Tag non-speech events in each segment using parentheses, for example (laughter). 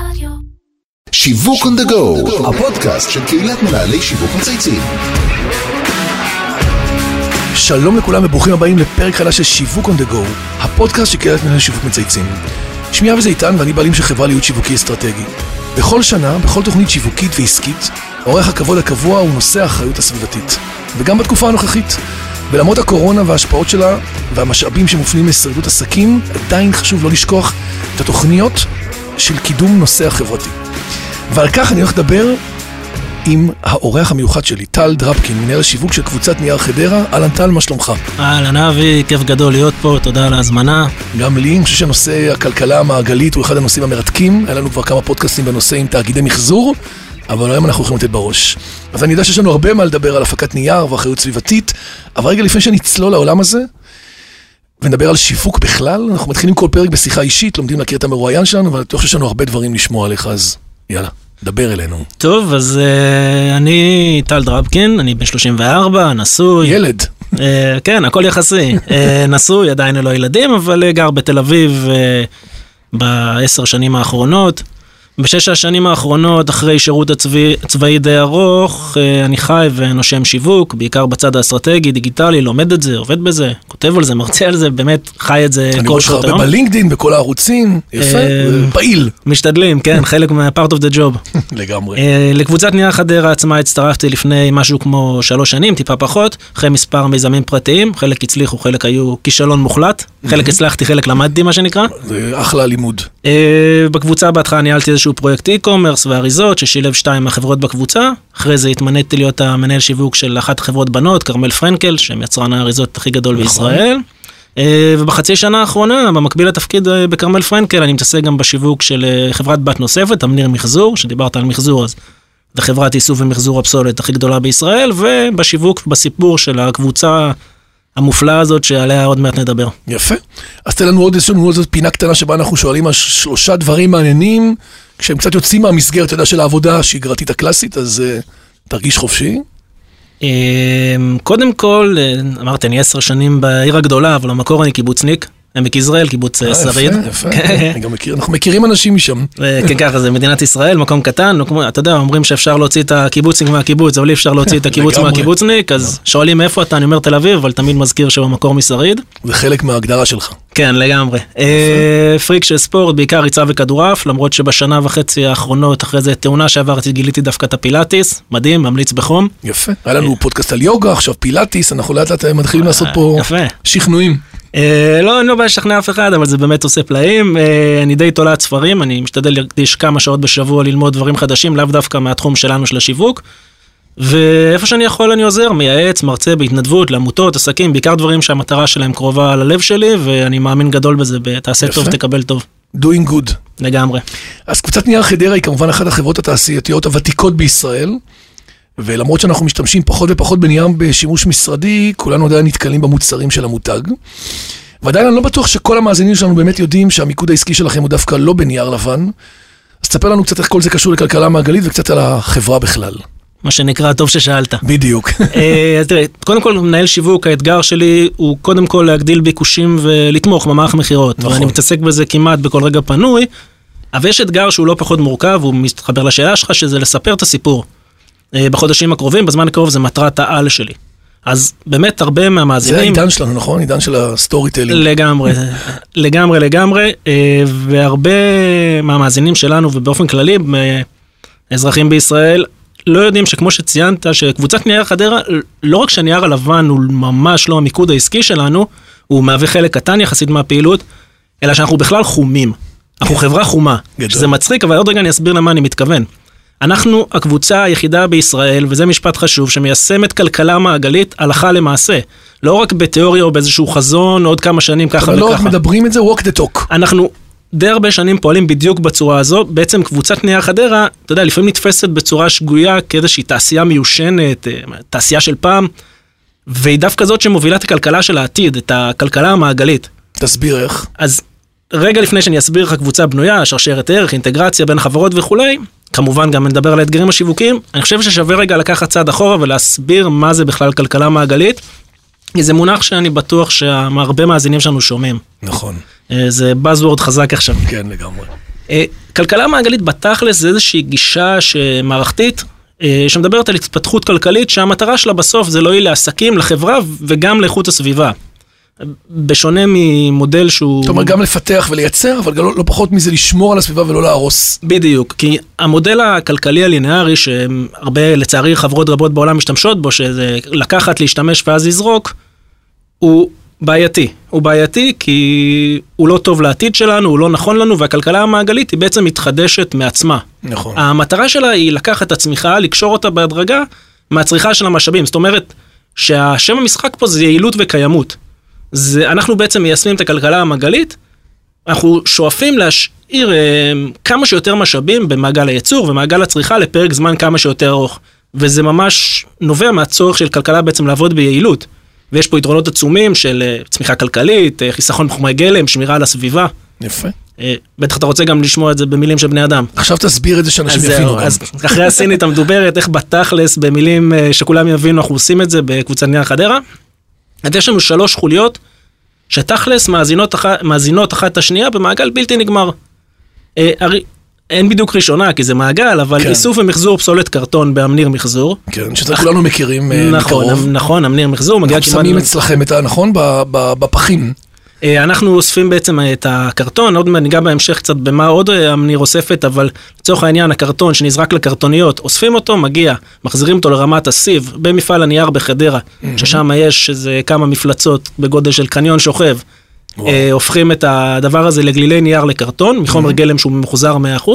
רדיו. שיווק on the go, הפודקאסט של קהילת מנהלי שיווק מצייצים. שלום לכולם וברוכים הבאים לפרק חדש של שיווק on the go, הפודקאסט של קהילת מנהלי שיווק מצייצים. שמי אבי זיתן ואני בעלים של חברה להיות שיווקי אסטרטגי. בכל שנה, בכל תוכנית שיווקית ועסקית, עורך הכבוד הקבוע הוא נושא האחריות הסביבתית. וגם בתקופה הנוכחית. ולמרות הקורונה וההשפעות שלה והמשאבים שמופנים לשרידות עסקים, עדיין חשוב לא לשכוח את התוכניות של קידום נושא החברתי. ועל כך אני הולך לדבר עם האורח המיוחד שלי, טל דרפקין, מנהל השיווק של קבוצת נייר חדרה. אהלן טל, מה שלומך? אהלן אבי, כיף גדול להיות פה, תודה על ההזמנה. גם לי, אני חושב שנושא הכלכלה המעגלית הוא אחד הנושאים המרתקים. היה לנו כבר כמה פודקאסטים בנושא עם תאגידי מחזור, אבל היום אנחנו הולכים לתת בראש. אז אני יודע שיש לנו הרבה מה לדבר על הפקת נייר ואחריות סביבתית, אבל רגע לפני שנצלול לעולם הזה, ונדבר על שיווק בכלל, אנחנו מתחילים כל פרק בשיחה אישית, לומדים להכיר את המרואיין שלנו, ואני בטוח שיש לנו הרבה דברים לשמוע עליך, אז יאללה, דבר אלינו. טוב, אז uh, אני טל דרבקין, אני בן 34, נשוי. ילד. Uh, כן, הכל יחסי. uh, נשוי, עדיין ללא ילדים, אבל uh, גר בתל אביב uh, בעשר שנים האחרונות. בשש השנים האחרונות, אחרי שירות הצבאי, צבאי די ארוך, אה, אני חי ונושם שיווק, בעיקר בצד האסטרטגי, דיגיטלי, לומד את זה, עובד בזה, כותב על זה, מרצה על זה, באמת חי את זה אני כל רואה לך שעות הרבה היום. בלינקדאין, בכל הערוצים, יפה, אה, פעיל. משתדלים, כן, (laughs) חלק מה-part of the job. לגמרי. אה, לקבוצת נייר חדרה עצמה הצטרפתי לפני משהו כמו שלוש שנים, טיפה פחות, אחרי מספר מיזמים פרטיים, חלק הצליחו, חלק היו כישלון מוחלט, חלק הצלחתי, חלק למדתי מה שנקרא. זה אחלה לימוד. אה, בקבוצה בהתחלה ניהלתי איזשהו פרויקט e-commerce ואריזות ששילב שתיים מהחברות בקבוצה, אחרי זה התמניתי להיות המנהל שיווק של אחת החברות בנות, כרמל פרנקל, שהם יצרן האריזות הכי גדול נכון. בישראל. אה, ובחצי שנה האחרונה, במקביל לתפקיד אה, בכרמל פרנקל, אני מתעסק גם בשיווק של חברת בת נוספת, אמניר מחזור, שדיברת על מחזור אז. זה חברת איסוף ומחזור הפסולת הכי גדולה בישראל, ובשיווק, בסיפור של הקבוצה המופלאה הזאת שעליה עוד מעט נדבר. יפה. אז תן לנו עוד, עוד פינה קטנה שבה אנחנו שואלים על שלושה דברים מעניינים, כשהם קצת יוצאים מהמסגרת, אתה יודע, של העבודה השגרתית הקלאסית, אז uh, תרגיש חופשי. אה, קודם כל, אה, אמרתי, אני עשר שנים בעיר הגדולה, אבל במקור אני קיבוצניק, עמק יזרעאל, קיבוץ אה, אה, שריד. יפה, יפה. כן. אנחנו מכירים אנשים משם. אה, כן, ככה זה מדינת ישראל, מקום קטן, אתה יודע, אומרים שאפשר להוציא את הקיבוצניק מהקיבוץ, אבל אי אפשר להוציא את הקיבוץ. מהקיבוצניק, אז שואלים מאיפה אתה, אני אומר תל אביב, אבל תמיד מזכיר שבמקור משריד. זה חלק מההגדרה שלך. כן, לגמרי. אה, פריק של ספורט, בעיקר ריצה וכדורעף, למרות שבשנה וחצי האחרונות, אחרי זה תאונה שעברתי, גיליתי דווקא את הפילאטיס, מדהים, ממליץ בחום. יפה. היה לנו פודקאסט על יוגה, עכשיו פילאטיס, אנחנו לאט לאט מתחילים לעשות פה אה. שכנועים. אה, לא, אני לא בא לשכנע אף אחד, אבל זה באמת עושה פלאים. אה, אני די תולעת ספרים, אני משתדל להקדיש כמה שעות בשבוע ללמוד דברים חדשים, לאו דווקא מהתחום שלנו של השיווק. ואיפה שאני יכול אני עוזר, מייעץ, מרצה בהתנדבות לעמותות, עסקים, בעיקר דברים שהמטרה שלהם קרובה ללב שלי, ואני מאמין גדול בזה, תעשה טוב. תקבל טוב. doing good. לגמרי. אז קבוצת נייר חדרה היא כמובן אחת החברות התעשייתיות הוותיקות בישראל, ולמרות שאנחנו משתמשים פחות ופחות בנייר בשימוש משרדי, כולנו עדיין נתקלים במוצרים של המותג. ועדיין אני לא בטוח שכל המאזינים שלנו באמת יודעים שהמיקוד העסקי שלכם הוא דווקא לא בנייר לבן. אז תספר לנו קצת איך כל זה קשור לכלכלה מעגלית וקצת על החברה בכלל. מה שנקרא, טוב ששאלת. בדיוק. (laughs) אה, אז תראה, קודם כל, מנהל שיווק, האתגר שלי הוא קודם כל להגדיל ביקושים ולתמוך במערך מכירות. נכון. ואני מתעסק בזה כמעט בכל רגע פנוי, אבל יש אתגר שהוא לא פחות מורכב, הוא מתחבר לשאלה שלך, שזה לספר את הסיפור. אה, בחודשים הקרובים, בזמן הקרוב זה מטרת העל שלי. אז באמת הרבה זה מהמאזינים... העידן שלנו, נכון? עידן של ה storytelling. לגמרי, (laughs) לגמרי, לגמרי, אה, והרבה מהמאזינים שלנו ובאופן כללי, אזרחים בישראל, לא יודעים שכמו שציינת, שקבוצת נייר חדרה, לא רק שהנייר הלבן הוא ממש לא המיקוד העסקי שלנו, הוא מהווה חלק קטן יחסית מהפעילות, אלא שאנחנו בכלל חומים. אנחנו חברה חומה, גדול. שזה מצחיק, אבל עוד רגע אני אסביר למה אני מתכוון. אנחנו הקבוצה היחידה בישראל, וזה משפט חשוב, שמיישמת כלכלה מעגלית הלכה למעשה. לא רק בתיאוריה או באיזשהו חזון, עוד כמה שנים ככה אבל לא רק וככה. מדברים את זה, walk the talk. אנחנו די הרבה שנים פועלים בדיוק בצורה הזו. בעצם קבוצת נייר חדרה, אתה יודע, לפעמים נתפסת בצורה שגויה כאיזושהי תעשייה מיושנת, אה, תעשייה של פעם, והיא דווקא זאת שמובילה את הכלכלה של העתיד, את הכלכלה המעגלית. תסביר איך. אז רגע לפני שאני אסביר איך הקבוצה בנויה, שרשרת ערך, אינטגרציה בין החברות וכולי, כמובן גם נדבר על האתגרים השיווקיים, אני חושב ששווה רגע לקחת צעד אחורה ולהסביר מה זה בכלל כלכלה מעגלית. כי זה מונח שאני בטוח שהרבה מאזינים שלנו שומעים. נכון. אה, זה Buzzword חזק עכשיו. כן, לגמרי. אה, כלכלה מעגלית בתכלס זה איזושהי גישה מערכתית אה, שמדברת על התפתחות כלכלית שהמטרה שלה בסוף זה להועיל לעסקים, לחברה וגם לאיכות הסביבה. בשונה ממודל שהוא... זאת אומרת, גם לפתח ולייצר, אבל לא, לא פחות מזה לשמור על הסביבה ולא להרוס. בדיוק, כי המודל הכלכלי הלינארי, שהרבה, לצערי, חברות רבות בעולם משתמשות בו, שזה לקחת, להשתמש ואז לזרוק, הוא בעייתי. הוא בעייתי כי הוא לא טוב לעתיד שלנו, הוא לא נכון לנו, והכלכלה המעגלית היא בעצם מתחדשת מעצמה. נכון. המטרה שלה היא לקחת את הצמיחה, לקשור אותה בהדרגה מהצריכה של המשאבים. זאת אומרת, שהשם המשחק פה זה יעילות וקיימות. זה, אנחנו בעצם מיישמים את הכלכלה המעגלית, אנחנו שואפים להשאיר אה, כמה שיותר משאבים במעגל הייצור ומעגל הצריכה לפרק זמן כמה שיותר ארוך. וזה ממש נובע מהצורך של כלכלה בעצם לעבוד ביעילות. ויש פה יתרונות עצומים של אה, צמיחה כלכלית, אה, חיסכון בחומרי גלם, שמירה על הסביבה. יפה. בטח אתה רוצה גם לשמוע את זה במילים של בני אדם. עכשיו תסביר את זה שאנשים אז יבינו. אז אחרי הסינית המדוברת, איך בתכלס, במילים שכולם יבינו, אנחנו עושים את זה בקבוצת נייר חדרה. אז יש לנו שלוש חוליות, שתכלס מאזינות, אח- מאזינות אחת את השנייה במעגל בלתי נגמר. אה, הרי- אין בדיוק ראשונה, כי זה מעגל, אבל כן. איסוף ומחזור פסולת קרטון באמניר מחזור. כן, שזה כולנו מכירים אה, נכון, מקרוב. נכון, אמניר מחזור, מגיע אנחנו כמעט... שמים אצלכם את ה... נכון? בפחים. אה, אנחנו אוספים בעצם את הקרטון, עוד מעט ניגע בהמשך קצת במה עוד אה, אמניר אוספת, אבל לצורך העניין הקרטון שנזרק לקרטוניות, אוספים אותו, מגיע, מחזירים אותו לרמת הסיב במפעל הנייר בחדרה, ששם יש איזה כמה מפלצות בגודל של קניון שוכב. וואו. אה, הופכים את הדבר הזה לגלילי נייר לקרטון, מחומר גלם שהוא ממוחזר 100%,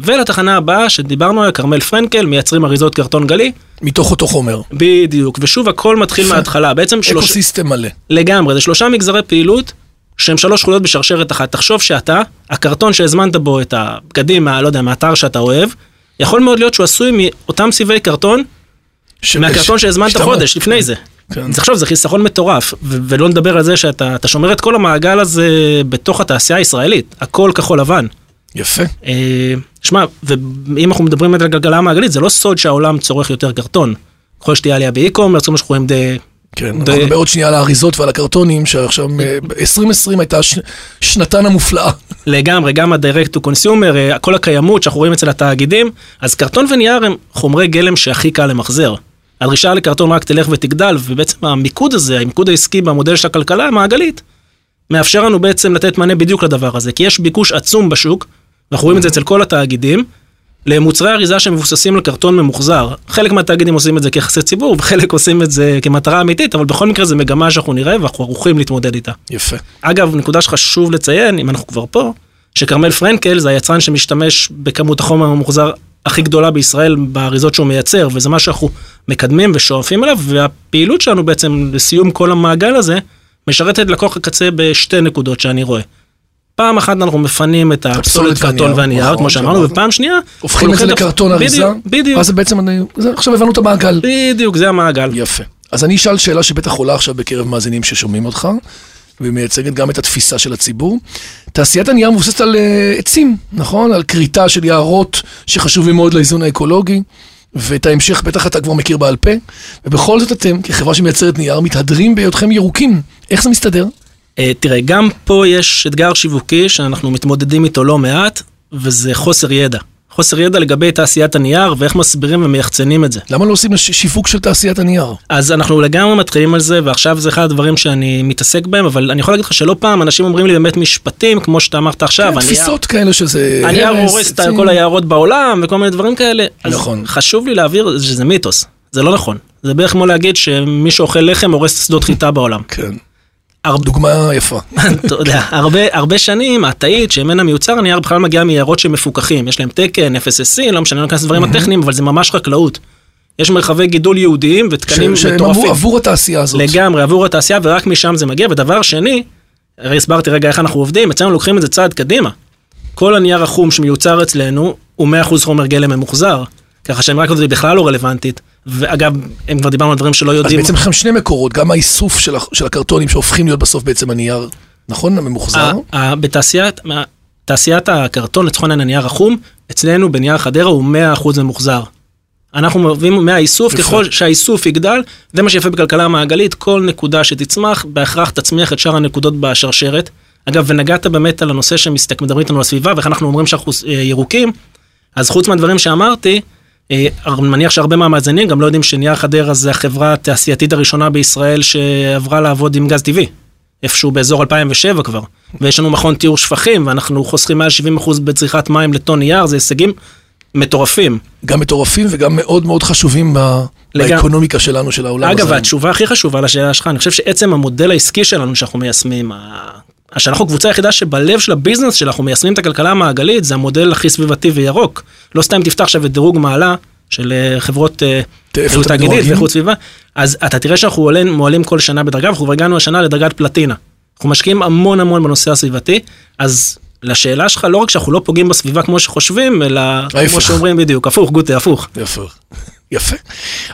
ולתחנה הבאה שדיברנו עליה, כרמל פרנקל, מייצרים אריזות קרטון גלי, מתוך אותו חומר. בדיוק, ושוב הכל מתחיל. מההתחלה, בעצם שלוש... ecosystem מלא. לגמרי, זה שלושה מגזרי פעילות שהם שלוש חוליות בשרשרת אחת. תחשוב שאתה, הקרטון שהזמנת בו את הבגדים, מה, לא יודע, מהאתר שאתה אוהב, יכול מאוד להיות שהוא עשוי מאותם סיבי קרטון, ש- מהקרטון ש- שהזמנת. חודש לפני זה. כן. תחשוב, זה חיסכון מטורף, ו- ולא נדבר על זה שאתה אתה שומר את כל המעגל הזה בתוך התעשייה הישראלית, הכל כחול לבן. יפה. אה, שמע, ואם אנחנו מדברים על הכלכלה המעגלית, זה לא סוד שהעולם צורך יותר קרטון. ככל שתהיה עלייה באי-קומרס, כמו שאנחנו רואים די... כן, ד- אנחנו נדבר עוד שנייה על האריזות ועל הקרטונים, שעכשיו, אה, 2020 הייתה ש- שנתן המופלאה. לגמרי, גם ה-direct to consumer, אה, כל הקיימות שאנחנו רואים אצל התאגידים, אז קרטון ונייר הם חומרי גלם שהכי קל למחזר. הדרישה לקרטון רק תלך ותגדל, ובעצם המיקוד הזה, המיקוד העסקי במודל של הכלכלה המעגלית, מאפשר לנו בעצם לתת מענה בדיוק לדבר הזה, כי יש ביקוש עצום בשוק, ואנחנו רואים את זה אצל כל התאגידים, למוצרי אריזה שמבוססים על קרטון ממוחזר. חלק מהתאגידים עושים את זה כיחסי ציבור, וחלק עושים את זה כמטרה אמיתית, אבל בכל מקרה זה מגמה שאנחנו נראה ואנחנו ערוכים להתמודד איתה. יפה. אגב, נקודה שחשוב לציין, אם אנחנו כבר פה, שכרמל פרנקל זה היצרן שמשתמש בכמות החומר המוחזר הכי גדולה בישראל באריזות שהוא מייצר, וזה מה שאנחנו מקדמים ושואפים אליו, והפעילות שלנו בעצם, לסיום כל המעגל הזה, משרתת לקוח הקצה בשתי נקודות שאני רואה. פעם אחת אנחנו מפנים את הפסולת קרטון והנייר, כמו שאמרנו. ופעם שנייה, הופכים את זה לקרטון אריזה. בדיוק, ואז בעצם, עכשיו הבנו את המעגל. בדיוק, זה המעגל. יפה. אז אני אשאל שאלה שבטח עולה עכשיו בקרב מאזינים ששומעים אותך, ומייצגת גם את התפיסה של הציבור. תעשיית הנייר מבוססת על אה, עצים, נכון? על כריתה של יערות שחשובים מאוד לאיזון האקולוגי, ואת ההמשך בטח אתה כבר מכיר בעל פה, ובכל זאת אתם, כחברה שמייצרת נייר, מתהדרים בהיותכם ירוקים. איך זה מסתדר? אה, תראה, גם פה יש אתגר שיווקי שאנחנו מתמודדים איתו לא מעט, וזה חוסר ידע. חוסר ידע לגבי תעשיית הנייר ואיך מסבירים ומייחצנים את זה. למה לא עושים שיווק של תעשיית הנייר? אז אנחנו לגמרי מתחילים על זה, ועכשיו זה אחד הדברים שאני מתעסק בהם, אבל אני יכול להגיד לך שלא פעם אנשים אומרים לי באמת משפטים, כמו שאתה אמרת עכשיו, כן, תפיסות כאלה שזה... הנייר הרס, הורס את. כל היערות בעולם וכל מיני דברים כאלה. נכון. חשוב לי להבהיר שזה מיתוס, זה לא נכון. זה בערך כמו להגיד שמי שאוכל לחם הורס שדות חיטה בעולם. כן. דוגמה יפה. (laughs) יודע, הרבה, הרבה שנים התאית שממנה מיוצר הנייר בכלל מגיעה מיערות שמפוקחים, יש להם תקן, FSSC, לא משנה, לא ניכנס לדברים הטכניים, אבל זה ממש חקלאות. יש מרחבי גידול יהודיים ותקנים ש- שהם מטורפים. עבור- עבור התעשייה הזאת. לגמרי, עבור התעשייה ורק משם זה מגיע. ודבר שני, הרי הסברתי רגע איך אנחנו עובדים, אצלנו לוקחים את זה צעד קדימה. כל הנייר החום שמיוצר אצלנו הוא 100% חומר גלם ממוחזר, ככה שהאמירה כזאת היא בכלל לא רלוונטית. ואגב, אם כבר דיברנו על דברים שלא אז יודעים, בעצם לכם שני מקורות, גם האיסוף של, של הקרטונים שהופכים להיות בסוף בעצם הנייר, נכון? הממוחזר? בתעשיית, תעשיית הקרטון, לצורך העניין הנייר החום, אצלנו בנייר חדרה הוא 100% ממוחזר. אנחנו מביאים מהאיסוף. ככל שהאיסוף יגדל, זה מה שיפה בכלכלה המעגלית, כל נקודה שתצמח, בהכרח תצמיח את שאר הנקודות בשרשרת. אגב, ונגעת באמת על הנושא שמדברים איתנו על הסביבה, ואיך אנחנו אומרים שאנחנו אה, ירוקים, אז חוץ מהדברים שאמרתי, אני מניח שהרבה מהמאזינים גם לא יודעים שנייר חדרה זה החברה התעשייתית הראשונה בישראל שעברה לעבוד עם גז טבעי. איפשהו באזור 2007 כבר. ויש לנו מכון טיהור שפכים, ואנחנו חוסכים מעל 70% בצריכת מים לטון נייר, זה הישגים מטורפים. גם מטורפים וגם מאוד מאוד חשובים ב... לגמרי. באקונומיקה שלנו, של העולם אגב, הזה. התשובה הכי חשובה לשאלה שלך, אני חושב שעצם המודל העסקי שלנו שאנחנו מיישמים, ה- שאנחנו קבוצה היחידה שבלב של הביזנס שאנחנו מיישמים את הכלכלה המעגלית, זה המודל הכי סביבתי וירוק. לא סתם תפתח עכשיו את דירוג מעלה של אה, חברות אה, תאגידית? ואיכות סביבה, אז אתה תראה שאנחנו עולים, מועלים כל שנה בדרגה, ואנחנו כבר הגענו השנה לדרגת פלטינה. אנחנו משקיעים המון המון בנושא הסביבתי, אז לשאלה שלך, לא רק שאנחנו לא פוגעים בסביבה כמו שחושבים, אלא כמו ההפך. שאומרים בדיוק, הפוך, גוטה, הפוך. יפה. יפה.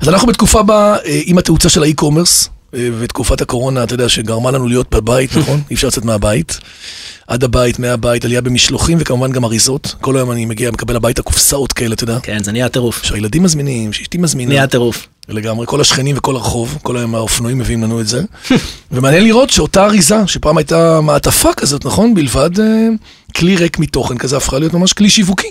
אז אנחנו בתקופה בה, אה, עם התאוצה של האי-קומרס, ותקופת הקורונה, אתה יודע, שגרמה לנו להיות בבית, (laughs) נכון? אי אפשר לצאת מהבית. עד הבית, מהבית, עלייה במשלוחים, וכמובן גם אריזות. כל היום אני מגיע, מקבל הביתה קופסאות כאלה, אתה יודע. כן, זה נהיה טירוף. שהילדים מזמינים, שאשתי מזמינה. נהיה טירוף. לגמרי, כל השכנים וכל הרחוב, כל היום האופנועים מביאים לנו את זה. (laughs) ומעניין לראות שאותה אריזה, שפעם הייתה מעטפה כזאת, נכון? בלבד אה, כלי ריק מתוכן כזה, הפכה להיות ממש כלי שיווקי.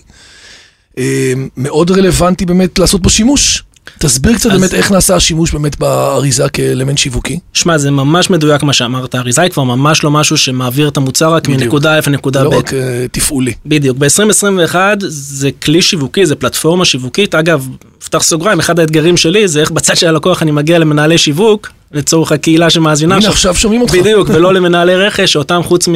אה, מאוד רלוונטי באמת לעשות בו שימוש. תסביר קצת אז- באמת איך נעשה השימוש באמת באריזה כאלמנט שיווקי. שמע, זה ממש מדויק מה שאמרת, אריזה היא כבר ממש לא משהו שמעביר את המוצר רק בדיוק. מנקודה א' לנקודה לא ב'. רק אה, תפעולי. בדיוק, ב-2021 זה כלי שיווקי, זה פלטפורמה שיווקית. אגב, פתח סוגריים, אחד האתגרים שלי זה איך בצד של הלקוח אני מגיע למנהלי שיווק, לצורך הקהילה שמאזינה. הנה עכשיו שומעים אותך. בדיוק, ולא למנהלי רכש, שאותם חוץ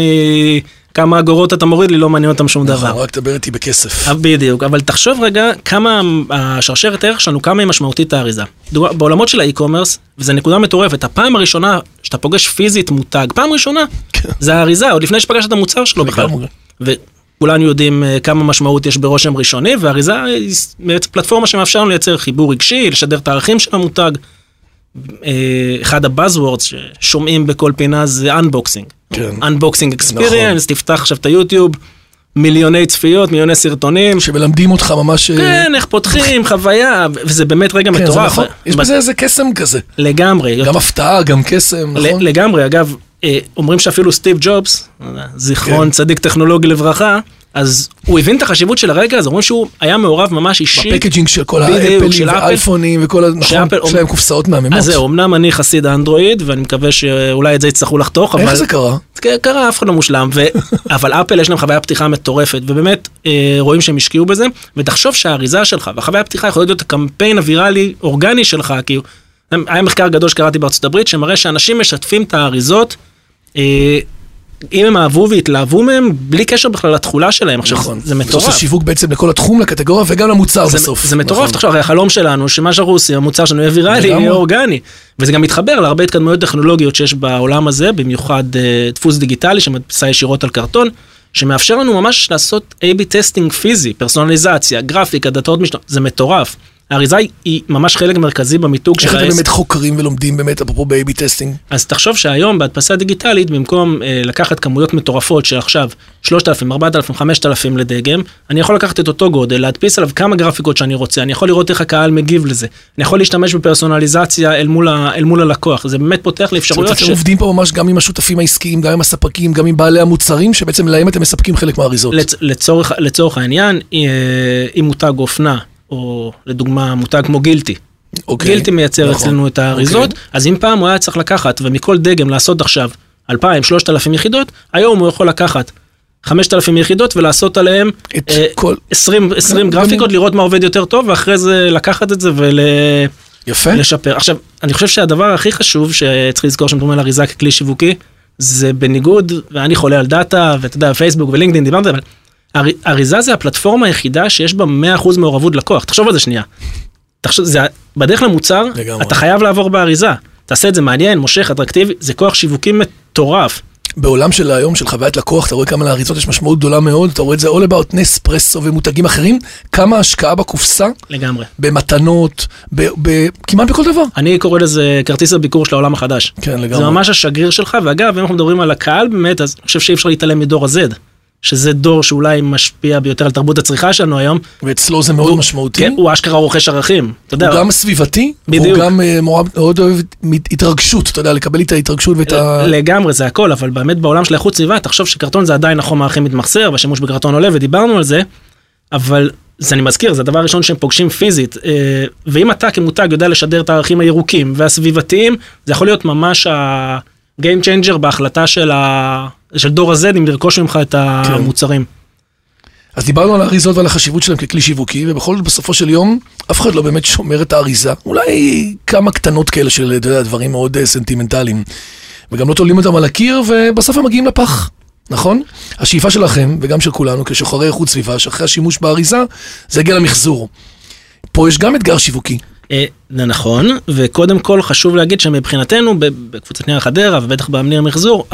מכמה אגורות אתה מוריד לי, לא מעניין אותם שום נכון, דבר. רק תדבר איתי בכסף. אה, בדיוק, אבל תחשוב רגע כמה השרשרת הערך שלנו, כמה היא משמעותית האריזה. בעולמות של ה e-commerce, וזו נקודה מטורפת, הפעם הראשונה שאתה פוגש פיזית מותג, פעם ראשונה, כן. זה האריזה, עוד לפני שפגשת את המוצר שלו בכלל. וכולנו יודעים אה, כמה משמעות יש ברושם ראשוני, והאריזה היא בעצם פלטפורמה שמאפשר לנו לייצר חיבור רגשי, לשדר את הערכים של המותג. אה, אחד ה buzzwords ששומעים בכל פינה זה unboxing. כן. unboxing experience, תפתח עכשיו את היוטיוב, מיליוני צפיות, מיליוני סרטונים. שמלמדים אותך ממש... אה, כן, איך פותחים, (laughs) חוויה, וזה באמת רגע כן, זה מטורף. נכון. יש בזה איזה קסם כזה. לגמרי. גם הפתעה, גם קסם, נכון? לגמרי, אגב, אה, אומרים שאפילו סטיב ג'ובס, זיכרון כן. צדיק טכנולוגי לברכה, אז הוא הבין את החשיבות של הרגע הזה, אומרים שהוא היה מעורב ממש אישי. ב packaging של כל האפלים. והאייפונים וכל ה... נכון, יש להם קופסאות מהממות. אז זהו, אמנם אני חסיד אנדרואיד, ואני מקווה שאולי את זה יצטרכו לחתוך, אבל... איך זה קרה? זה קרה, אף אחד לא מושלם, ו... (laughs) אבל אפל יש להם חוויה פתיחה מטורפת, ובאמת אה, רואים שהם השקיעו בזה, ותחשוב שהאריזה שלך והחוויה הפתיחה יכולה להיות הקמפיין הוויראלי אורגני שלך, כי היה מחקר גדול שקראתי בארצות הברית, שמראה שאנשים משתפים את האריזות, אה, אם הם אהבו והתלהבו מהם, בלי קשר בכלל לתכולה שלהם. עכשיו, נכון. זה אתה עושה מטורף. שיווק בעצם לכל התחום, לקטגוריה וגם למוצר זה, בסוף. זה מטורף, נכון. תחשוב, הרי החלום שלנו, שמה שאנחנו עושים, המוצר שלנו יהיה ויראלי. יהיה אורגני. וזה גם מתחבר להרבה התקדמויות טכנולוגיות שיש בעולם הזה, במיוחד אה, דפוס דיגיטלי שמדפיסה ישירות על קרטון, שמאפשר לנו ממש לעשות A-B testing פיזי, פרסונליזציה, גרפיקה, דאטאות משתנות, זה מטורף. האריזה היא- ממש חלק מרכזי במיתוג איך של אתם העסק. באמת חוקרים ולומדים באמת, אפרופו A-B testing? אז תחשוב שהיום בהדפסה דיגיטלית, במקום אה, לקחת כמויות מטורפות של עכשיו 3,000, 4,000, 5,000 לדגם, אני יכול לקחת את אותו גודל, להדפיס עליו כמה גרפיקות שאני רוצה, אני יכול לראות איך הקהל מגיב לזה, אני יכול להשתמש בפרסונליזציה אל מול, ה, אל מול הלקוח, זה באמת פותח לי זאת אומרת, אפשרויות אתם עובדים פה ממש גם עם השותפים העסקיים, גם עם הספקים, גם עם בעלי המוצרים, שבעצם להם אתם מספקים חלק מהאריזות. לצ, לצורך, לצורך העניין, אה, אם מותג אופנה, או לדוגמה מותג כמו גילטי, אוקיי. גילטי מייצר נכון. אצלנו את האריזות, אוקיי. אז אם פעם הוא היה צריך לקחת ומכל דגם לעשות עכשיו 2,000, 3,000 יחידות, היום הוא יכול לקחת 5,000 יחידות ולעשות עליהם את אה, כל... 20, 20 גם- גרפיקות, לראות מה עובד יותר טוב, ואחרי זה לקחת את זה יפה. ולשפר. עכשיו, אני חושב שהדבר הכי חשוב שצריך לזכור שמדברים על אריזה ככלי שיווקי, זה בניגוד, ואני חולה על דאטה, ואתה יודע, פייסבוק ולינקדאין דיברת, אבל אריזה זה הפלטפורמה היחידה שיש בה 100% מעורבות לקוח. תחשוב על זה שנייה. תחשוב, זה בדרך למוצר, לגמרי. אתה חייב לעבור באריזה. תעשה את זה מעניין, מושך, אטרקטיבי, זה כוח שיווקי מטורף. בעולם של היום, של חוויית לקוח, אתה רואה כמה לאריזות יש משמעות גדולה מאוד, אתה רואה את זה all about נספרסו ומותגים אחרים, כמה השקעה בקופסה, לגמרי. במתנות, ב- ב- כמעט בכל דבר. אני קורא לזה כרטיס הביקור של העולם החדש. כן, זה לגמרי. ממש השגריר שלך, ואגב, אם אנחנו מדברים על הקהל באמת, אז אני חושב שאי אפשר להתעלם מדור ה-Z, שזה דור שאולי משפיע ביותר על תרבות הצריכה שלנו היום, ואצלו זה מאוד משמעותי. כן, הוא אשכרה רוכש ערכים. אתה יודע, הוא גם סביבתי, בדיוק. והוא גם אה, מאוד מאוד אוהב התרגשות, אתה יודע, לקבל את ההתרגשות ואת ה... לגמרי זה הכל, אבל באמת בעולם של איכות סביבה, תחשוב שקרטון זה עדיין החומר הכי מתמחסר, והשימוש בקרטון עולה, ודיברנו על זה, אבל זה אני מזכיר, זה הדבר הראשון שהם פוגשים פיזית, אה, ואם אתה כמותג יודע לשדר את הערכים הירוקים והסביבתיים, זה יכול להיות ממש ה-game changer בהחלטה של, ה... של דור ה-Z אם לרכוש ממך את המוצרים. אז דיברנו על האריזות ועל החשיבות שלהם ככלי שיווקי, ובכל זאת בסופו של יום, אף אחד לא באמת שומר את האריזה. אולי כמה קטנות כאלה של, אתה יודע, דברים מאוד אה, סנטימנטליים. וגם לא תולים אותם על הקיר, ובסוף הם מגיעים לפח. נכון? השאיפה שלכם, וגם של כולנו, כשוחרי איכות סביבה, שאחרי השימוש באריזה, זה יגיע למחזור. פה יש גם אתגר שיווקי. אה, זה נכון, וקודם כל חשוב להגיד שמבחינתנו, בקבוצת נייר חדרה, ובטח באמניר מחזור,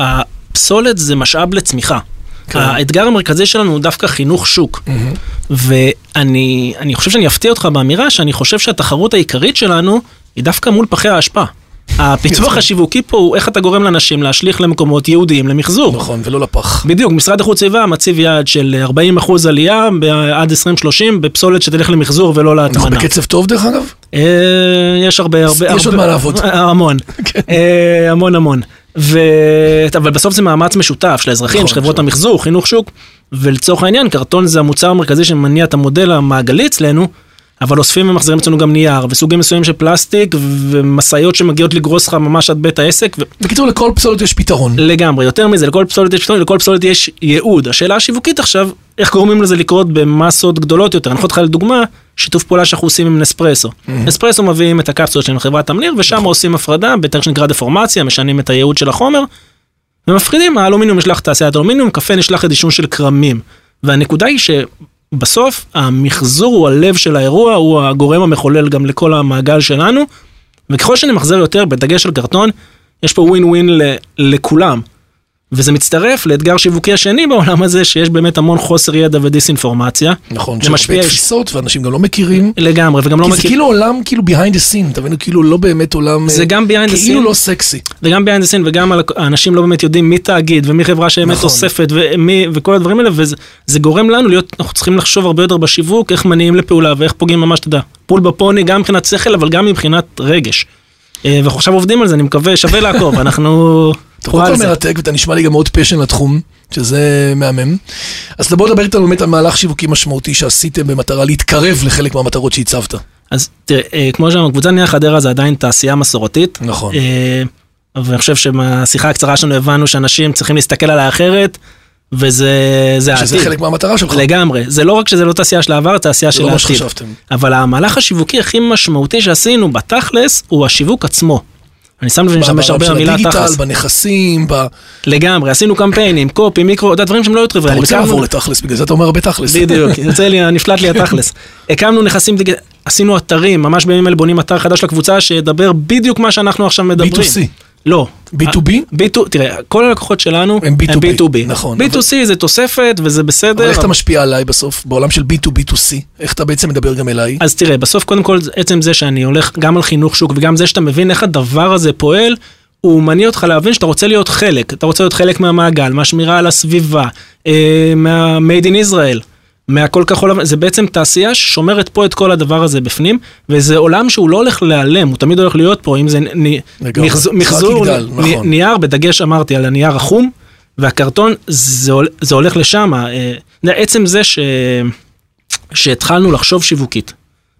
הפסולת זה משאב לצמיחה. כן. האתגר המרכזי שלנו הוא דווקא חינוך שוק. Mm-hmm. ואני חושב שאני אפתיע אותך באמירה שאני חושב שהתחרות העיקרית שלנו היא דווקא מול פחי האשפה. הפיצוח השיווקי פה הוא איך אתה גורם לאנשים להשליך למקומות ייעודיים למחזור. נכון, ולא לפח. בדיוק, משרד איכות סביבה מציב יעד של 40% עלייה עד 2030 בפסולת שתלך למחזור ולא להטמנה. אנחנו בקצב טוב דרך אגב? אה, יש הרבה, הרבה... יש עוד מה לעבוד. (laughs) המון, (laughs) כן. אה, המון המון. ו... אבל בסוף זה מאמץ משותף של האזרחים, נכון, של חברות נכון. המחזור, חינוך שוק, ולצורך העניין קרטון זה המוצר המרכזי שמניע את המודל המעגלי אצלנו. אבל אוספים ומחזירים אצלנו גם נייר, וסוגים מסוימים של פלסטיק, ומשאיות שמגיעות לגרוס לך ממש עד בית העסק. ו... בקיצור, לכל פסולת יש פתרון. לגמרי, יותר מזה, לכל פסולת יש פתרון, לכל פסולת יש ייעוד. השאלה השיווקית עכשיו, איך גורמים לזה לקרות במסות גדולות יותר. אני יכול לך לדוגמה, שיתוף פעולה שאנחנו עושים עם נספרסו. Mm-hmm. נספרסו מביאים את הקפסולות שלנו לחברת תמניר, ושם נכון. עושים הפרדה, בתאריך שנקרא דפורמציה, משנים את הייעוד של החומר, ומפחידים, האלומיניום נשלח תעשיית אלומיניום, קפה נשלח לדישון של כרמים. והנקודה היא בסוף המחזור הוא הלב של האירוע, הוא הגורם המחולל גם לכל המעגל שלנו, וככל שנמחזר יותר, בדגש על קרטון, יש פה ווין ווין לכולם. וזה מצטרף לאתגר שיווקי השני בעולם הזה, שיש באמת המון חוסר ידע ודיסאינפורמציה. נכון, שיש הרבה תפיסות ואנשים גם לא מכירים. לגמרי, וגם לא מכירים. כי זה כאילו עולם כאילו behind the scene, אתה מבין? כאילו לא באמת עולם... זה גם behind the scene. כאילו לא סקסי. זה גם behind the scene, וגם האנשים לא באמת יודעים מי תאגיד ומי חברה שבאמת נכון. אוספת ומי, וכל הדברים האלה, וזה גורם לנו להיות, אנחנו צריכים לחשוב הרבה יותר בשיווק, איך מניעים לפעולה ואיך פוגעים ממש, אתה יודע, פול בפוני גם מבחינת שכל, אבל גם מבחינת רגש. אה, ואנחנו עכשיו עובדים על זה, אני מקווה, שווה לעקוב, (laughs) אנחנו... הכל מרתק ואתה נשמע לי גם מאוד passion לתחום, שזה מהמם. אז בוא נדבר איתנו באמת על מהלך שיווקי משמעותי שעשיתם במטרה להתקרב לחלק מהמטרות שהצבת. אז תראה, אה, כמו שאמרנו, קבוצת נייר חדרה זה עדיין תעשייה מסורתית. נכון. ואני חושב שמהשיחה הקצרה שלנו הבנו שאנשים צריכים להסתכל עליה אחרת. וזה העתיד. שזה חלק מהמטרה שלך. לגמרי. זה לא רק שזה לא תעשייה של העבר, תעשייה של העתיד. זה לא מה שחשבתם. אבל המהלך השיווקי הכי משמעותי שעשינו בתכלס, הוא השיווק עצמו. אני שם לב שאני משתמש הרבה במילה תכלס. בדיגיטל, בנכסים, ב... לגמרי, עשינו קמפיינים, קופי, מיקרו, דברים שהם לא היו טריוויאליים. אתה רוצה לעבור לתכלס, בגלל זה אתה אומר הרבה תכלס. בדיוק, יוצא לי, נפלט לי התכלס. הקמנו נכסים עשינו אתרים, ממש בימים אלה בונים אתר חדש לקבוצה, שידבר בדיוק מה שאנחנו עכשיו מדברים. B2C. לא. B2B? B2, תראה, כל הלקוחות שלנו הם B2B. הם B2B. נכון. B2C אבל... זה תוספת וזה בסדר. אבל איך אתה משפיע עליי בסוף, בעולם של B2B2C? איך אתה בעצם מדבר גם אליי? אז תראה, בסוף קודם כל עצם זה שאני הולך גם על חינוך שוק וגם זה שאתה מבין איך הדבר הזה פועל, הוא מניע אותך להבין שאתה רוצה להיות חלק, אתה רוצה להיות חלק מהמעגל, מהשמירה על הסביבה, אה, מה-made in Israel. מהכל כחול לבן, זה בעצם תעשייה ששומרת פה את כל הדבר הזה בפנים, וזה עולם שהוא לא הולך להיעלם, הוא תמיד הולך להיות פה, אם זה מחזור, נכון. נייר, בדגש אמרתי על הנייר החום, והקרטון, זה, זה הולך לשם. אה, עצם זה ש, שהתחלנו לחשוב שיווקית.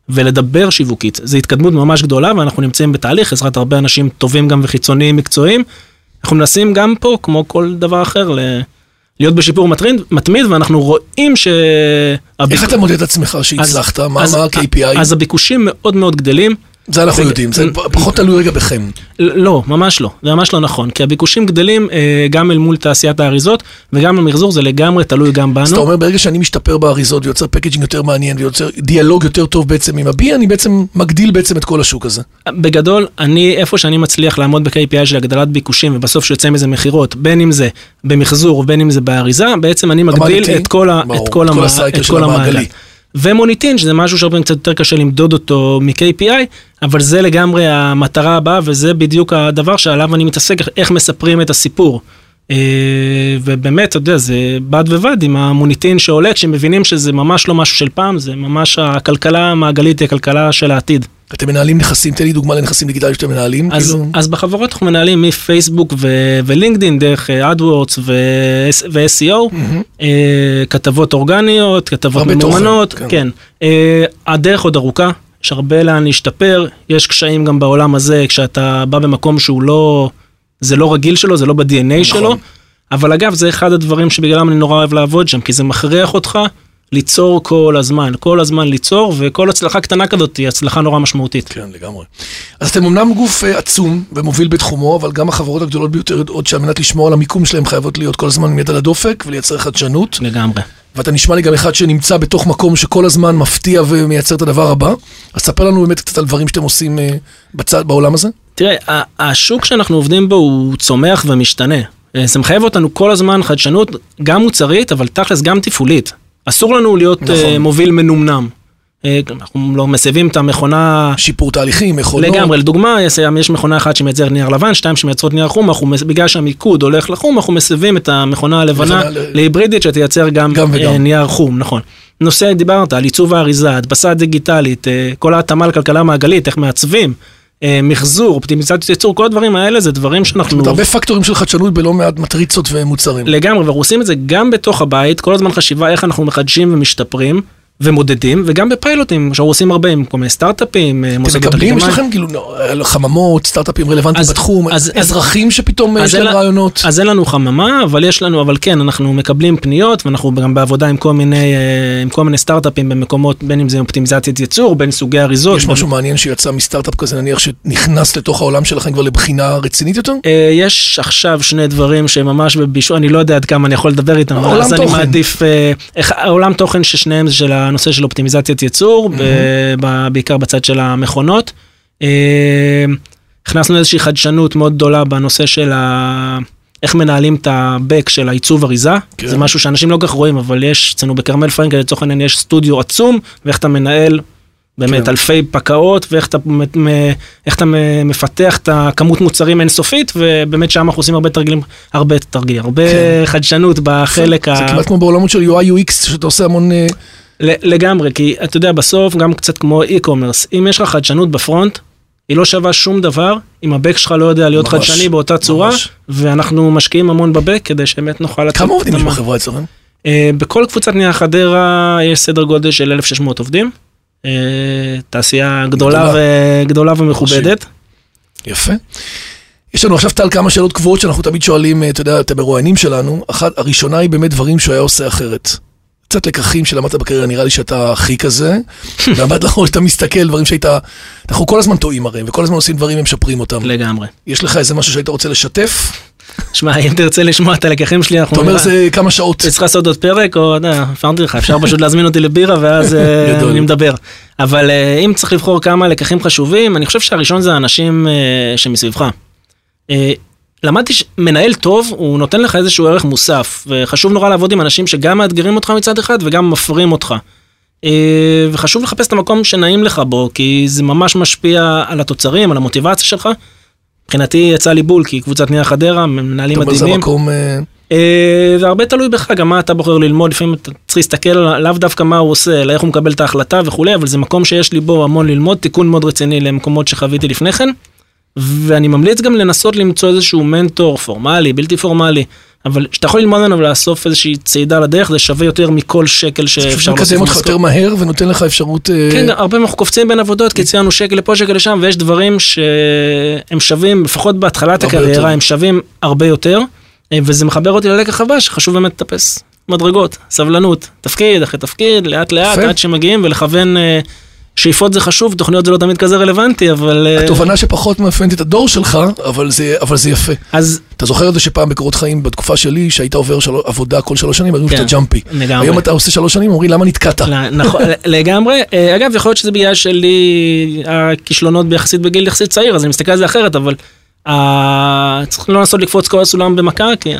ולדבר שיווקית, זו התקדמות ממש גדולה ואנחנו נמצאים בתהליך, עזרת הרבה אנשים טובים גם וחיצוניים מקצועיים. אנחנו מנסים גם פה, כמו כל דבר אחר, להיות בשיפור מטריד, מתמיד, ואנחנו רואים ש... איך אתה מודד את עצמך שהצלחת? מה ה-KPI? אז הביקושים מאוד מאוד גדלים. זה אנחנו יודעים, זה פחות תלוי רגע בכם. לא, ממש לא, זה ממש לא נכון, כי הביקושים גדלים אה, גם אל מול תעשיית האריזות, וגם המחזור זה לגמרי תלוי גם בנו. אז אתה אומר, ברגע שאני משתפר באריזות ויוצר packaging יותר מעניין ויוצר דיאלוג יותר טוב בעצם עם ה B, אני בעצם מגדיל בעצם את כל השוק הזה. בגדול, אני, איפה שאני מצליח לעמוד ב-KPI של הגדלת ביקושים, ובסוף שיוצא מזה מכירות, בין אם זה במחזור ובין אם זה באריזה, בעצם אני מגדיל את כל המעגל. ומוניטין, שזה משהו שהרבה קצת יותר קשה למדוד אותו מ-KPI, אבל זה לגמרי המטרה הבאה, וזה בדיוק הדבר שעליו אני מתעסק, איך מספרים את הסיפור. אה, ובאמת, אתה יודע, זה בד בבד עם המוניטין שעולה, כשמבינים שזה ממש לא משהו של פעם, זה ממש הכלכלה המעגלית היא הכלכלה של העתיד. אתם מנהלים נכסים, תן לי דוגמה לנכסים דיגיטליים שאתם מנהלים. אז, כאילו... אז בחברות אנחנו מנהלים מפייסבוק ו- ולינקדאין דרך AdWords ו-SEO, mm-hmm. כתבות אורגניות, כתבות ממומנות, כן. כן. אה, הדרך עוד ארוכה, יש הרבה לאן להשתפר, יש קשיים גם בעולם הזה, כשאתה בא במקום שהוא לא, זה לא רגיל שלו, זה לא ב-DNA נכון. שלו, אבל אגב, זה אחד הדברים שבגללם אני נורא אוהב לעבוד שם, כי זה מכריח אותך ליצור כל הזמן, כל הזמן ליצור, וכל הצלחה קטנה כזאת היא הצלחה נורא משמעותית. כן, לגמרי. אז אתם אמנם גוף uh, עצום ומוביל בתחומו, אבל גם החברות הגדולות ביותר יודעות שעל מנת לשמור על המיקום שלהם חייבות להיות כל הזמן עם יד על הדופק ולייצר חדשנות. לגמרי. ואתה נשמע לי גם אחד שנמצא בתוך מקום שכל הזמן מפתיע ומייצר את הדבר הבא. אז ספר לנו באמת קצת על דברים שאתם עושים uh, בצד, בעולם הזה. תראה, השוק שאנחנו עובדים בו הוא צומח ומשתנה. אה, זה מחייב אותנו כל הזמן חדשנות, גם מוצרית, אבל תכלס גם תפעולית. אסור לנו להיות נכון. uh, מוביל מנומנם. Uh, אנחנו לא מסבים את המכונה... שיפור תהליכים, מכונות. לגמרי, לדוגמה, יש, יש מכונה אחת שמייצרת נייר לבן, שתיים שמייצרות נייר חום, אנחנו, בגלל שהמיקוד הולך לחום, אנחנו מסבים את המכונה הלבנה להיברידית שתייצר גם, גם uh, נייר חום, נכון. נושא, דיברת על עיצוב האריזה, הדפסה דיגיטלית, כל ההתאמה לכלכלה מעגלית, איך מעצבים. מחזור, אופטימיזציות ייצור, כל הדברים האלה זה דברים שאנחנו... זאת אומרת, הרבה פקטורים של חדשנות בלא מעט מטריצות ומוצרים. לגמרי, ואנחנו עושים את זה גם בתוך הבית, כל הזמן חשיבה איך אנחנו מחדשים ומשתפרים. ומודדים, וגם בפיילוטים, שאנחנו עושים הרבה עם כל מיני סטארט-אפים, אתם מקבלים, יש לכם כאילו חממות, סטארט-אפים רלוונטיים בתחום, אז, אזרחים אז, שפתאום יש להם רעיונות? אז אין לנו חממה, אבל יש לנו, אבל כן, אנחנו מקבלים פניות, ואנחנו גם בעבודה עם כל מיני, עם כל מיני סטארט-אפים במקומות, בין אם זה אופטימיזציית ייצור, בין סוגי אריזות. יש משהו מעניין שיצא מסטארט-אפ כזה, נניח שנכנס לתוך העולם שלכם כבר לבחינה רצינית יותר? יש עכשיו שני דברים שממש בבישול, אני לא יודע עד כמה אני יכול לדבר איתם, אז אני מעדיף, עולם תוכן ששניהם זה של הנושא של אופטימיזציית ייצור, mm-hmm. בעיקר בצד של המכונות. אה, הכנסנו איזושהי חדשנות מאוד גדולה בנושא של ה... איך מנהלים את הבק של העיצוב אריזה, כן. זה משהו שאנשים לא כל כך רואים, אבל יש אצלנו בכרמל פרנקל לצורך העניין יש סטודיו עצום, ואיך אתה מנהל באמת כן. אלפי פקעות, ואיך אתה, אתה מפתח את הכמות מוצרים אינסופית, ובאמת שם אנחנו עושים הרבה תרגילים, הרבה תרגילים, הרבה כן. חדשנות בחלק זה, ה... זה כמעט כמו בעולמות של UI UX, שאתה עושה המון... לגמרי, כי אתה יודע, בסוף גם קצת כמו e-commerce, אם יש לך חדשנות בפרונט, היא לא שווה שום דבר אם הבק שלך לא יודע להיות ממש, חדשני באותה צורה, ממש. ואנחנו משקיעים המון בבק כדי שבאמת נוכל. כמה עובדים יש בחברה אצלכם? Uh, בכל קבוצת נייר חדרה יש סדר גודל של 1,600 עובדים. Uh, תעשייה גדולה, ו... גדולה ומכובדת. יפה. יש לנו עכשיו טל כמה שאלות קבועות שאנחנו תמיד שואלים, אה, אתה יודע, את המרואיינים שלנו. אחת, הראשונה היא באמת דברים שהוא היה עושה אחרת. קצת לקחים שלמדת בקריירה, נראה לי שאתה הכי כזה. (laughs) ועמד לך, שאתה מסתכל, דברים שהיית... אנחנו כל הזמן טועים הרי, וכל הזמן עושים דברים ומשפרים אותם. לגמרי. יש לך איזה משהו שהיית רוצה לשתף? שמע, אם תרצה לשמוע את הלקחים שלי, אנחנו... אתה אומר זה כמה שעות. צריך לעשות עוד פרק, או, אתה יודע, הפרתי לך, אפשר פשוט להזמין אותי לבירה ואז אה, (laughs) אני מדבר. אבל אה, אם צריך לבחור כמה לקחים חשובים, אני חושב שהראשון זה האנשים אה, שמסביבך. למדתי שמנהל טוב, הוא נותן לך איזשהו ערך מוסף, וחשוב נורא לעבוד עם אנשים שגם מאתגרים אותך מצד אחד וגם מפרים אותך. אה, וחשוב לחפש את המקום שנעים לך בו, כי זה ממש משפיע על התוצרים, על המוטיבציה שלך. מבחינתי יצא לי בול, כי קבוצת נייר חדרה, מנהלים מדהימים. טוב, אז המקום... זה הרבה תלוי בך, גם מה אתה בוחר ללמוד, לפעמים אתה צריך להסתכל לאו דווקא מה הוא עושה, אלא איך הוא מקבל את ההחלטה וכולי, אבל זה מקום שיש לי בו המון ללמוד, תיקון מאוד רציני למקומות שחוויתי לפני כן. ואני ממליץ גם לנסות למצוא איזשהו מנטור פורמלי, בלתי פורמלי, אבל שאתה יכול ללמוד ממנו ולאסוף איזושהי צעידה לדרך, זה שווה יותר מכל שקל שאפשר לעשות. זה מקדם אותך יותר מהר ונותן לך אפשרות... אה, כן, הרבה פעמים אנחנו קופצים בין עבודות, כי ציינו שקל לפה, שקל לשם, ויש דברים שהם שווים, לפחות בהתחלת הקריירה, הם שווים הרבה יותר, אה, וזה מחבר אותי ללקח הבא, שחשוב באמת לטפס מדרגות, סבלנות, תפקיד אחרי תפקיד, לאט לאט, עד שמגיעים ולכוון... שאיפות זה חשוב, תוכניות זה לא תמיד כזה רלוונטי, אבל... אה, התובנה שפחות מאפיינת את הדור שלך, אבל זה, אבל זה יפה. אז... אתה זוכר את זה שפעם בקורות חיים, בתקופה שלי, שהיית עובר של... עבודה כל שלוש שנים, אומרים כן, שאתה ג'אמפי. לגמרי. היום אתה עושה שלוש שנים, אומרים למה נתקעת. נכון, לגמרי. אה, אגב, יכול להיות שזה בגלל שלי הכישלונות ביחסית בגיל יחסית צעיר, אז אני מסתכל על זה אחרת, אבל צריך לא לנסות לקפוץ כל הסולם במכה, כי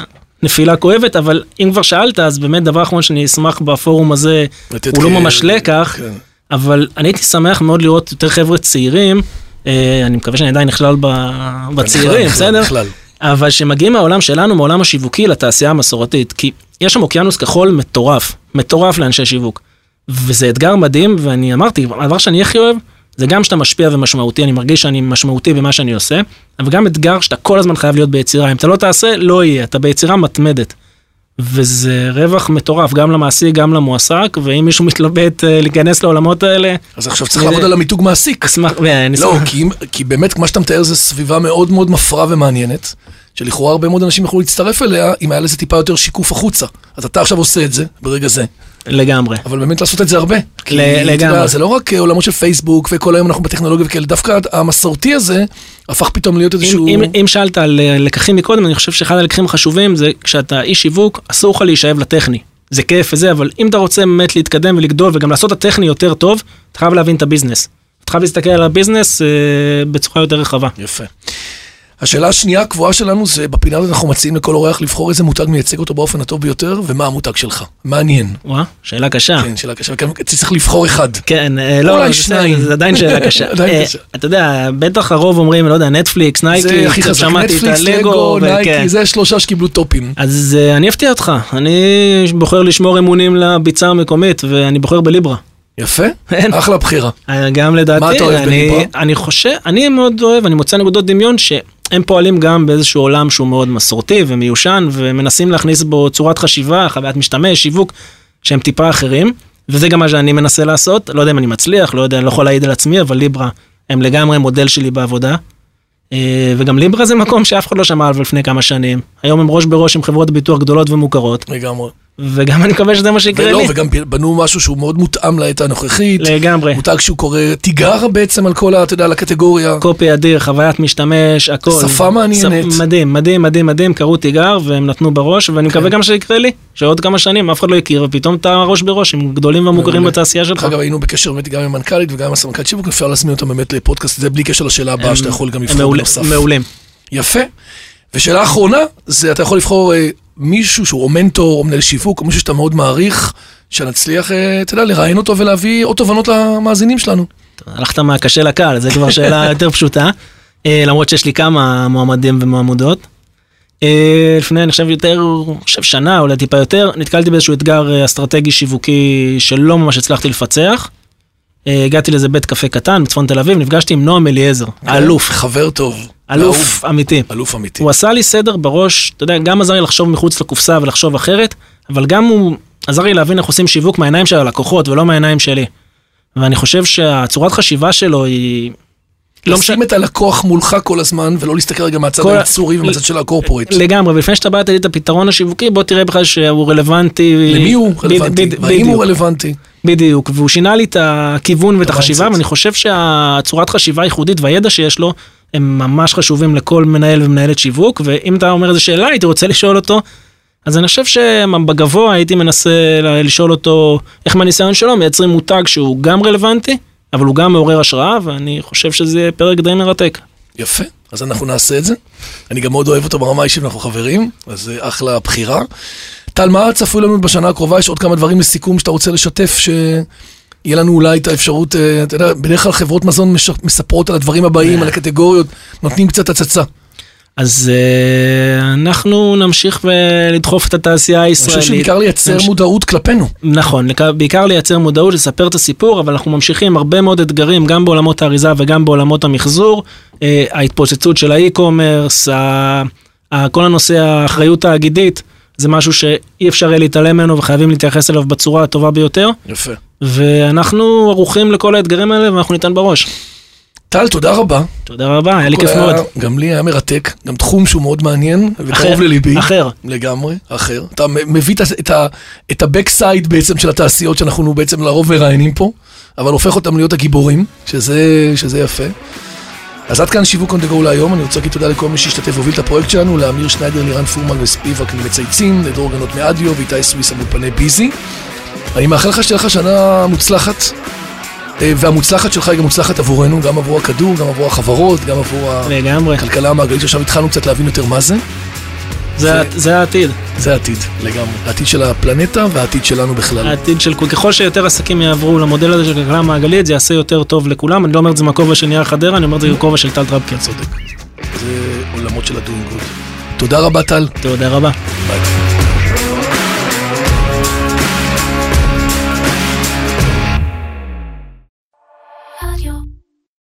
נפילה כואבת, אבל אם כבר שאלת, אז באמת דבר אחרון שאני אשמח בפורום הזה, הוא לא ממש לקח. כן. אבל אני הייתי שמח מאוד לראות יותר חבר'ה צעירים, אה, אני מקווה שאני עדיין נכלל בצעירים, בסדר? בכלל. אבל שמגיעים מהעולם שלנו, מהעולם השיווקי, לתעשייה המסורתית. כי יש שם אוקיינוס כחול מטורף, מטורף לאנשי שיווק. וזה אתגר מדהים, ואני אמרתי, הדבר שאני הכי אוהב, זה גם שאתה משפיע ומשמעותי, אני מרגיש שאני משמעותי במה שאני עושה, אבל גם אתגר שאתה כל הזמן חייב להיות ביצירה. אם אתה לא תעשה, לא יהיה, אתה ביצירה מתמדת. וזה רווח מטורף, גם למעסיק, גם למועסק, ואם מישהו מתלבט אה, להיכנס לעולמות האלה, אז עכשיו צריך לעבוד על המיתוג מעסיק. אשמח, ואני לא, אשמח- כי, אם- כי באמת, כמו שאתה מתאר, זו סביבה מאוד מאוד מפרה ומעניינת, שלכאורה הרבה מאוד אנשים יכלו להצטרף אליה, אם היה לזה טיפה יותר שיקוף החוצה. אז אתה עכשיו עושה את זה, ברגע זה, לגמרי. אבל באמת לעשות את זה הרבה. כי, אתה יודע, לגמרי. זה לא רק אה, עולמות של פייסבוק, וכל היום אנחנו בטכנולוגיה וכאלה, דווקא המסורתי הזה, הפך פתאום להיות איזשהו... אם, אם, אם שאלת על אה, לקחים מקודם, אני חושב שאחד הלקחים החשובים זה כשאתה איש שיווק, אסור לך להישאב לטכני. זה כיף וזה, אבל אם אתה רוצה באמת להתקדם ולגדול וגם לעשות את הטכני יותר טוב, אתה חייב להבין את הביזנס. אתה חייב להסתכל על הביזנס אה, בצורה יותר רחבה. יפה. השאלה השנייה הקבועה שלנו זה, בפינה הזאת אנחנו מציעים לכל אורח לבחור איזה מותג מייצג אותו באופן הטוב ביותר, ומה המותג שלך. מעניין. וואה, שאלה קשה. כן, שאלה קשה, צריך לבחור אחד. כן, אה, לא, אולי זה שניים. זה עדיין שאלה (laughs) קשה. אה, קשה. אתה יודע, בטח הרוב אומרים, לא יודע, נטפליקס, נייקי, זה הכי חזק, נטפליקס, לגו. נייקי, זה שלושה שקיבלו טופים. אז אה, אני אפתיע אותך, אני בוחר לשמור אמונים לביצה המקומית, ואני בוחר בליברה. יפה, אין. אחלה בחירה. גם לדעתי, מה אתה אוהב אני, בליברה? אני חושב, אני מאוד אוהב, אני מוצא נקודות דמיון שהם פועלים גם באיזשהו עולם שהוא מאוד מסורתי ומיושן, ומנסים להכניס בו צורת חשיבה, חוויית משתמש, שיווק, שהם טיפה אחרים, וזה גם מה שאני מנסה לעשות, לא יודע אם אני מצליח, לא יודע, אני לא יכול להעיד על עצמי, אבל ליברה הם לגמרי מודל שלי בעבודה. אה, וגם ליברה זה מקום שאף אחד לא שמע עליו לפני כמה שנים. היום הם ראש בראש עם חברות ביטוח גדולות ומוכרות, לגמרי. וגם אני מקווה שזה מה שיקרה ולא, לי. וגם בנו משהו שהוא מאוד מותאם לעת הנוכחית. לגמרי. מותג שהוא קורא תיגר בעצם על כל, אתה יודע, על הקטגוריה. קופי אדיר, חוויית משתמש, הכל. שפה מעניינת. ש- מדהים, מדהים, מדהים, מדהים, קראו תיגר והם נתנו בראש, ואני מקווה כן. גם שיקרה לי, שעוד כמה שנים אף אחד לא יכיר, ופתאום אתה ראש בראש עם גדולים ומוכרים. בתעשייה שלך. אגב, היינו בקשר באמת גם עם המנכ"לית וגם עם הסמנכ"ל שיווק, אפשר להזמין אותם באמת לפודקאסט, זה בלי קשר לשאלה הבאה שאתה יכול גם לבחור בנוסף. מעולים. יפה. ושאלה אחרונה, זה אתה יכול לבחור אה, מישהו שהוא או מנטור או מנהל שיווק, או מישהו שאתה מאוד מעריך, שנצליח, אה, אתה יודע, לראיין אותו ולהביא עוד תובנות למאזינים שלנו. הלכת מהקשה לקל, זו כבר שאלה (laughs) יותר פשוטה, אה, למרות שיש לי כמה מועמדים ומועמדות. אה, לפני, אני חושב יותר, אני חושב שנה, אולי טיפה יותר, נתקלתי באיזשהו אתגר אה, אסטרטגי שיווקי שלא ממש הצלחתי לפצח. אה, הגעתי לאיזה בית קפה קטן בצפון תל אביב, נפגשתי עם נועם אליעזר, האלוף, חבר טוב. אלוף אמיתי. אלוף אמיתי. הוא עשה לי סדר בראש, אתה יודע, גם עזר לי לחשוב מחוץ לקופסה ולחשוב אחרת, אבל גם הוא עזר לי להבין איך עושים שיווק מהעיניים של הלקוחות ולא מהעיניים שלי. ואני חושב שהצורת חשיבה שלו היא... לא לשים את הלקוח מולך כל הזמן, ולא להסתכל רגע מהצד כל הייצורי ומהצד של הקורפורט. לגמרי, ולפני שאתה בא לי את הפתרון השיווקי, בוא תראה בכלל שהוא רלוונטי. למי הוא רלוונטי? בד- והאם הוא רלוונטי? בדיוק, והוא שינה לי את הכיוון ואת החשיבה. ואני חושב שהצורת חשיבה הייחודית והידע שיש לו, הם ממש חשובים לכל מנהל ומנהלת שיווק, ואם אתה אומר איזה שאלה, הייתי רוצה לשאול אותו, אז אני חושב שבגבוה הייתי מנסה ל- לשאול אותו איך מהניסיון שלו מייצרים מותג שהוא גם רלוונטי, אבל הוא גם מעורר השראה, ואני חושב שזה פרק די מרתק. יפה, אז אנחנו נעשה את זה. אני גם מאוד אוהב אותו ברמה האישית, אנחנו חברים, אז זה אחלה בחירה. טל, מה צפוי לנו בשנה הקרובה? יש עוד כמה דברים לסיכום שאתה רוצה לשתף, שיהיה לנו אולי את האפשרות, אה, אתה יודע, בדרך כלל חברות מזון מספרות על הדברים הבאים, על הקטגוריות, נותנים קצת הצצה. אז אה, אנחנו נמשיך ולדחוף את התעשייה אני חושב הישראלית. שבעיקר לייצר נמש- מודעות כלפינו. נכון, בעיקר לייצר מודעות, לספר את הסיפור, אבל אנחנו ממשיכים הרבה מאוד אתגרים, גם בעולמות האריזה וגם בעולמות המחזור. אה, ההתפוצצות של האי-קומרס, ה- ה- כל הנושא האחריות האגידית, זה משהו שאי אפשר יהיה להתעלם ממנו וחייבים להתייחס אליו בצורה הטובה ביותר. יפה. ואנחנו ערוכים לכל האתגרים האלה ואנחנו ניתן בראש. טל, תודה רבה. תודה רבה, היה לי כיף היה- מאוד. גם לי היה מרתק, גם תחום שהוא מאוד מעניין, וקרוב לליבי. אחר. לגמרי, אחר. אתה מביא את ה-backside בעצם של התעשיות שאנחנו בעצם לרוב מראיינים פה, אבל הופך אותם להיות הגיבורים, שזה, שזה יפה. אז עד כאן שיווק the go להיום, אני רוצה להגיד תודה לכל מי שהשתתף והוביל את הפרויקט שלנו, לאמיר שניידר, לירן פורמן וספיבק ממצייצים, לדרור גנות מאדיו ואיתי סוויסה מאולפני ביזי. אני מאחל לך שתהיה לך שנה מוצלחת, אה, והמוצלחת שלך היא גם מוצלחת עבורנו, גם עבור הכדור, גם עבור החברות, גם עבור לגמרי, הכלכלה המעגלית, שעכשיו התחלנו קצת להבין יותר מה זה. זה ה- זה העתיד. זה העתיד, לגמרי. העתיד של הפלנטה והעתיד שלנו בכלל. העתיד של ככל שיותר עסקים יעברו למודל הזה של כלכלה מעגלית זה יעשה יותר טוב לכולם אני לא אומר את זה מהכובע של נייר חדרה אני אומר את זה בכובע של טל טרפקר צודק. זה עולמות של good. תודה רבה, טל. תודה רבה. ביי.